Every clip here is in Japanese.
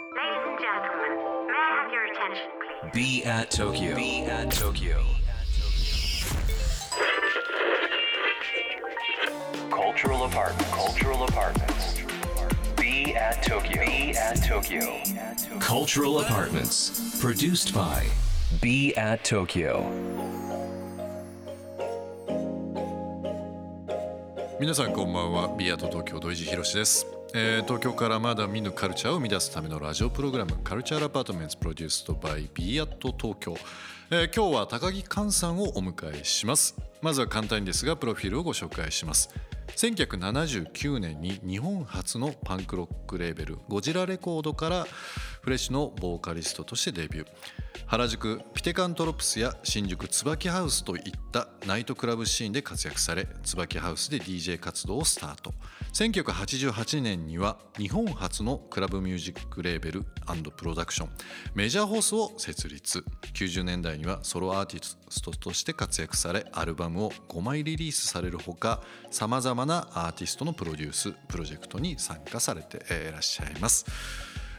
Ladies and gentlemen, may I have your attention, please? Be at Tokyo. Be at Tokyo. Cultural apartment. Cultural apartments. Be at Tokyo. Be at Tokyo. Cultural apartments. Produced by Be at Tokyo. 皆さんこんばんはビアート東京土井地博です、 えー東京からまだ見ぬカルチャーを生み出すためのラジオプログラムカルチャーアパートメントプロデュースドバイビアット東京、えー今日は高木寛さんをお迎えします。まずは簡単にですがプロフィールをご紹介します。1979年に日本初のパンクロックレーベルゴジラレコードからフレッシュのボーカリストとしてデビュー。原宿ピテカントロプスや新宿椿ハウスといったナイトクラブシーンで活躍され椿ハウスで DJ 活動をスタート。1988年には日本初のクラブミュージックレーベルプロダクションメジャーホースを設立。90年代にはソロアーティストとして活躍されアルバムを5枚リリースされるほかさまざまなアーティストのプロデュースプロジェクトに参加されていらっしゃいます。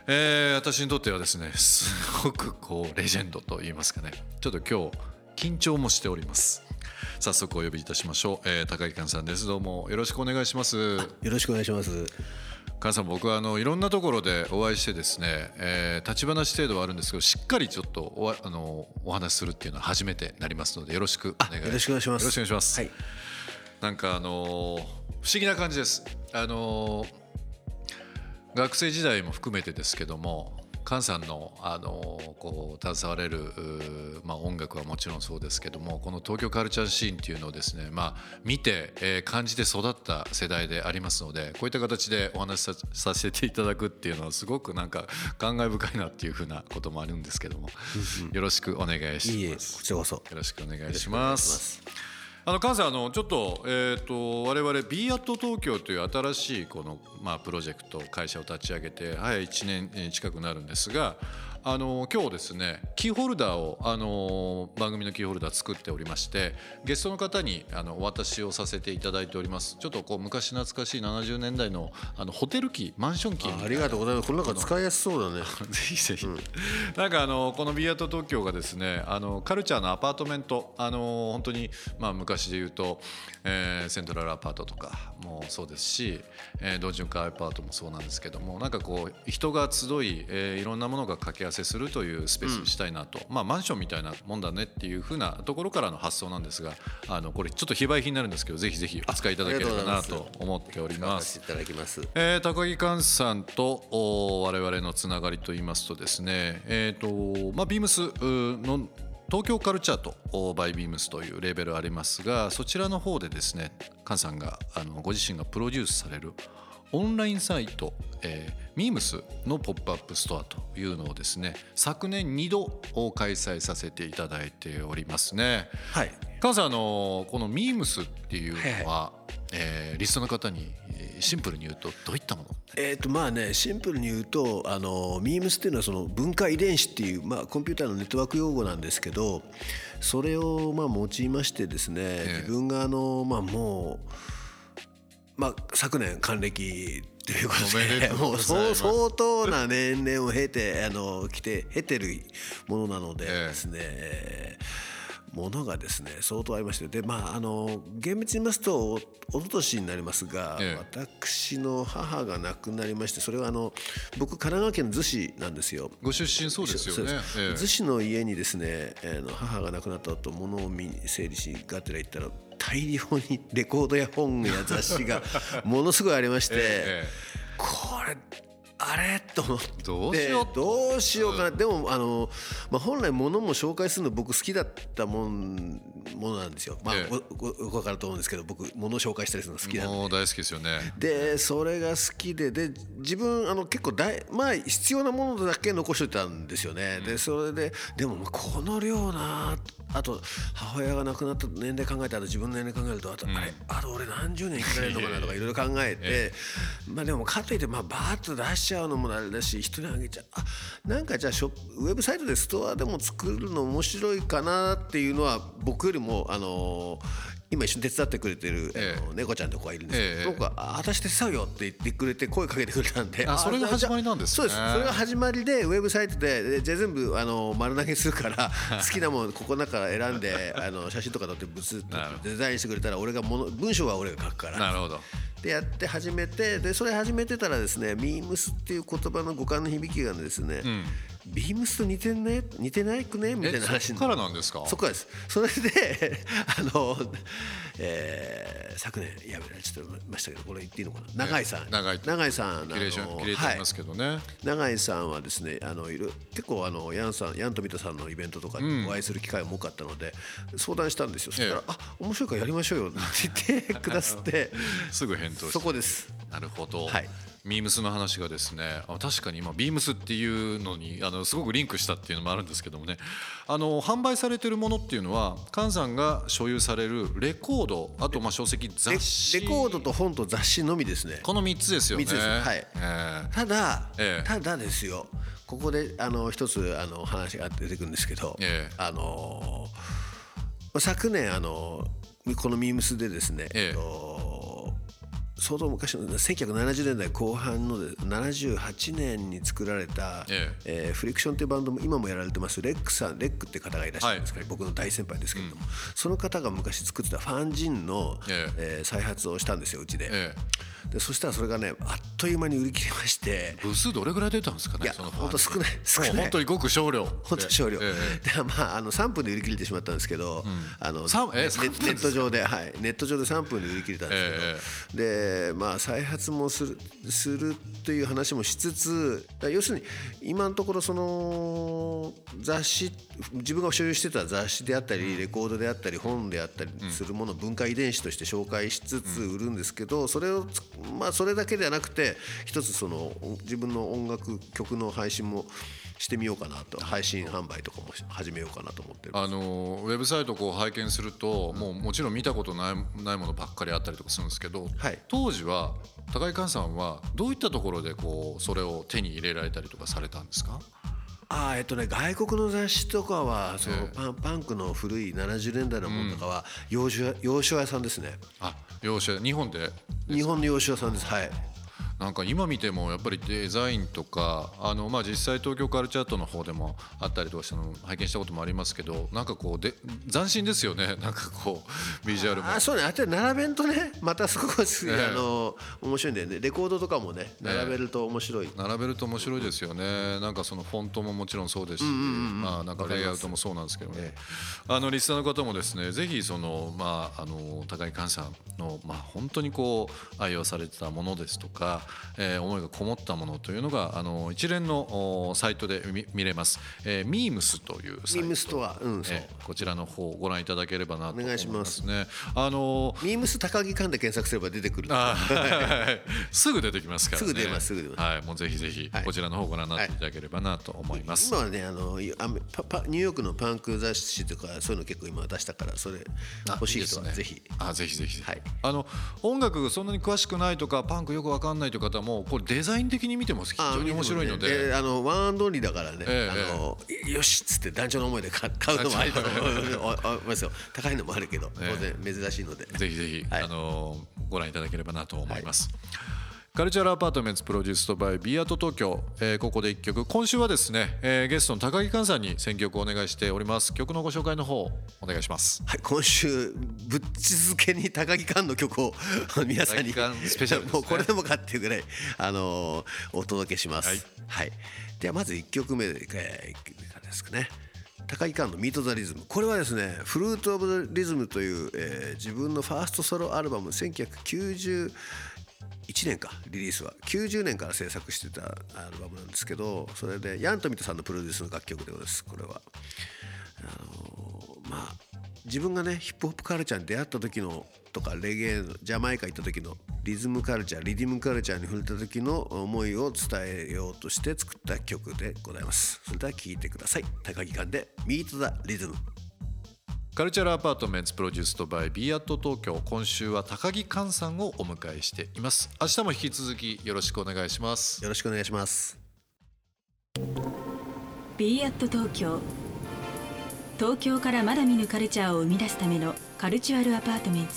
えー私にとってはですねすごくこうレジェンドと言いますかね。ちょっと今日緊張もしております。早速お呼びいたしましょう、えー高木寛さんです。どうもよろしくお願いします。よろしくお願いします。寛さん僕はあのいろんなところでお会いしてですね、えー立ち話程度はあるんですけどしっかりちょっとおわあのお話しするっていうのは初めてになりますのでよろしくお願いします。よろしくお願いします、はい。なんかあのー不思議な感じです。あのー学生時代も含めてですけども菅さんの、あのーこう携われる、まあ、音楽はもちろんそうですけどもこの東京カルチャーシーンっていうのをですね、まあ、見て、えー感じて育った世代でありますのでこういった形でお話しささせていただくっていうのはすごくなんか感慨深いなっていうふうなこともあるんですけどもよろしくお願いします。いいえ、こちらこそ。よろしくお願いします。あの関西あのちょっとえっ、と我々 B アット東京という新しいこのまあプロジェクト会社を立ち上げてはい1年近くなるんですが。あの今日ですねキーホルダーをあの番組のキーホルダー作っておりましてゲストの方にあのお渡しをさせていただいておりますちょっとこう昔懐かしい70年代のあのホテルキーマンションキーみたいなありがとうございます。これなんか使いやすそうだね。ぜひぜひ、なんかあのこのビアート東京がですねあのカルチャーのアパートメントあの本当にまあ昔で言うと、えーセントラルアパートとかもそうですし、えー、同潤会アパートもそうなんですけどもなんかこう人が集い、えーいろんなものが掛け合わせするというスペースにしたいなと、まあマンションみたいなもんだねっていうふうなところからの発想なんですがあのこれちょっと非売品になるんですけどぜひぜひお使いいただければなと思っております。いただきます。えー高木完さんとお我々のつながりといいますとですね、えーとまあ、ビームスの東京カルチャートお by ビームスというレーベルありますがそちらの方でですね完さんがあのご自身がプロデュースされるオンラインサイト、えーミームスのポップアップストアというのをですね昨年2度開催させていただいておりますね。はい。菅さんあのこのミームスっていうのは、えーリストの方にえーシンプルに言うとどういったもの？えっ、とまあねシンプルに言うとあのミームスっていうのはその文化遺伝子っていうまあコンピューターのネットワーク用語なんですけどそれをまあ用いましてですね、え自分があのまあもうまあ昨年還暦ということで。でもう相当な年齢を経てあの来て経てるものなのでええですね、えーものがですね相当ありましてでまああの厳密に言いますとお一昨年になりますが、ええ私の母が亡くなりましてそれはあの僕神奈川県の逗子なんですよ。ご出身そうですよね。ええ逗子の家にですね、えーの母が亡くなった後物を見に整理しがてら行ったら大量にレコードや本や雑誌が ものすごいありまして、えこれあれ？と思って。どうしよう。とどうしようかな、でもあの、まあ、本来物も紹介するの僕好きだったもんものなんですよ、まあええ。ごごご分かると思うんですけど僕物を紹介したりするの好きなんで。もう大好きですよね。でそれが好きでで自分あの結構大まあ必要なものだけ残しといたんですよね、でそれででもこの量なあと母親が亡くなった年齢考えたら自分の年齢考えるとあと、あれあと俺何十年生きられるのかなとかいろいろ考えて、まあでもかといってまあバーッと出しちゃうのもあれだし人にあげちゃうあなんかじゃあショウェブサイトでストアでも作るの面白いかなっていうのは僕よりもあの今一緒に手伝ってくれてる、ええ。猫ちゃんって子がいるんです。けど、ええ。その子があ「私手伝うよ」って言ってくれて声かけてくれたんで。あそれが始まりなんですね。そうです。それが始まりでウェブサイトででじゃあ全部あの丸投げするから好きなものここの中から選んで あの写真とか撮ってブスッとデザインしてくれたら俺がもの文章は俺が書くから。なるほど。でやって始めてでそれ始めてたらですねミームスっていう言葉の五感の響きがですね、ビームスと似てんね？似てないくね？みたいなえ話に。そっからなんですか？そこです。それで あの、えー昨年やめられちゃってましたけどこれ言っていいのかな？永井さん。永井永井さんあのキレーション切れてはいますけどね、永井さんはですねあのいろ結構あのヤンさんヤンとミトさんのイベントとかでお会いする機会も多かったので、相談したんですよ。そしたらえ「あ面白いからやりましょうよ」って言ってくださって。すぐ返答して。そこです。なるほど、はいミームスの話がですねあ確かに今ビームスっていうのにあのすごくリンクしたっていうのもあるんですけどもね。あの販売されてるものっていうのは菅さんが所有されるレコードあとまあ書籍レ雑誌。レコードと本と雑誌のみですね。この3つですよね。三つです。はい。えただ、ええ。ただですよ。ここであの一つあの話が出てくるんですけど、ええ。あのまあ昨年あのこのミームスでですね、ええ。えっと相当昔の1970年代後半ので78年に作られた、ええ。ーフリクションというバンドも今もやられてます。レックさんレックって方がいらっしゃるんですけど、僕の大先輩ですけれども、その方が昔作ってたファンジンの、ええ。ー再発をしたんですようちで,、えでそしたらそれがねあっという間に売り切れまして。部数どれぐらい出たんですかねいや本当少ない少ない。本当にごく少量。本当少量、ええ。でまああの3分で売り切れてしまったんですけど、あのさんえネ3分ですネット上ではい。ネット上で3分で売り切れたんですけど、でまあ再発もするするという話もしつつ要するに今のところその雑誌自分が所有してた雑誌であったりレコードであったり本であったりするものを文化遺伝子として紹介しつつ売るんですけどそれをつまあそれだけではなくて一つその自分の音楽曲の配信もしてみようかなと。配信販売とかもし始めようかなと思ってるあのウェブサイトをこう拝見すると、もうもちろん見たことないないものばっかりあったりとかするんですけど、はい。当時は高井寛さんはどういったところでこうそれを手に入れられたりとかされたんですか？ああえっとね外国の雑誌とかはそのええ。パンパンクの古い70年代のものとかは洋書屋洋書屋さんですね。あ洋書日本で日本の洋書屋さんです。はいなんか今見てもやっぱりデザインとかあのまあ実際東京カルチャートの方でもあったりとかしたの拝見したこともありますけどなんかこうで斬新ですよね。なんかこうビジュアルも。あそうね。あと並べんとねまたすごく、ええあの面白いんだよね。レコードとかもね並べると面白い、並べると面白いですよね。なんかそのフォントももちろんそうですし、まあなんかレイアウトもそうなんですけどね、あのリスナーの方もですねぜひそのまああの高井寛さんのまあ本当にこう愛用されてたものですとか、えー思いがこもったものというのがあの一連のおサイトで見見れます、えー、ミームスというサイト。ミームスとはうんそう、えーこちらの方をご覧いただければなと思いお願いしまます。すね。あのミームス高木館で検索すれば出てくる。すぐ出てきますからね。すぐ出ますすぐ出ます。はい、もうぜひぜひはい。こちらの方をご覧になっていただければなと思います。今はねあのパパニューヨークのパンク雑誌とかそういうの結構今出したからそれあ欲しい人はですね。ぜひ。あぜひぜひ、はい。あの音楽そんなに詳しくないとかパンクよくわかんないという方もこれデザイン的に見ても非常に面白いので。ね。あのワンアンドオンリーだからね、ええあのよしっつって団長の思いで買買うのもありだと思いますよ高いのもあるけど。当然珍しいので、ぜひぜひ、はい。あのご覧いただければなと思います。Culture Apartment produced by BE AT TOKYO、えーここで一曲。今週はですね、えーゲストの高木完さんに選曲をお願いしております。曲のご紹介の方お願いします。はい、今週ぶっ続けに高木完の曲を 皆さんにスペシャルね。もうこれでもかっていうぐらい、あのーお届けします。ははい。い、ではまず1曲目で、えー、ですかね。高木完の「Meet the Rhythm」これはですね「Fruit of the Rhythm」という、えー自分のファーストソロアルバム1年かリリースは。90年から制作してたアルバムなんですけどそれでヤン富田さんのプロデュースの楽曲でございますこれは。あのまあ自分がねヒップホップカルチャーに出会った時のとかレゲエのジャマイカ行った時のリズムカルチャーリディムカルチャーに触れた時の思いを伝えようとして作った曲でございます。それでは聴いてください。高木完で「Meet the Rhythm」 Culture Apartment produced by BE AT TOKYO 今週は高木完さんをお迎えしています。明日も引き続きよろしくお願いします。よろしくお願いします。B アット東京東京からまだ見ぬカルチャーを生み出すための Cultural Apartment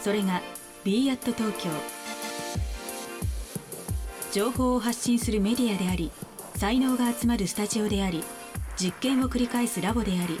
それが b アット東京情報を発信するメディアであり才能が集まるスタジオであり実験を繰り返すラボであり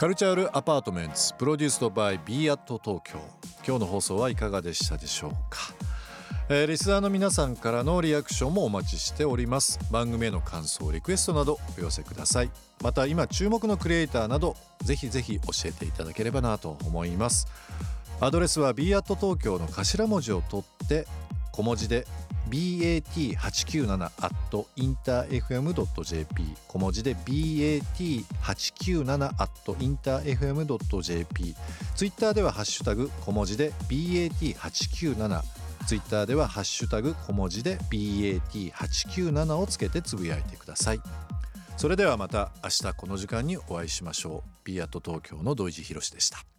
カルチャールアパートメンツプロデュースドバイ b アット東京。今日の放送はいかがでしたでしょうか、えー、リスナーの皆さんからのリアクションもお待ちしております。番組への感想リクエストなどお寄せください。また今注目のクリエイターなどぜひぜひ教えていただければなと思います。アドレスは b アット東京の頭文字を取って小文字で bat897.interfm.jp 小文字で bat897.interfm.jp ツイッターではハッシュタグ小文字で bat897 ツイッターではハッシュタグ小文字で bat897 をつけてつぶやいてください。それではまた明日この時間にお会いしましょう。B アット東京の土井地博でした。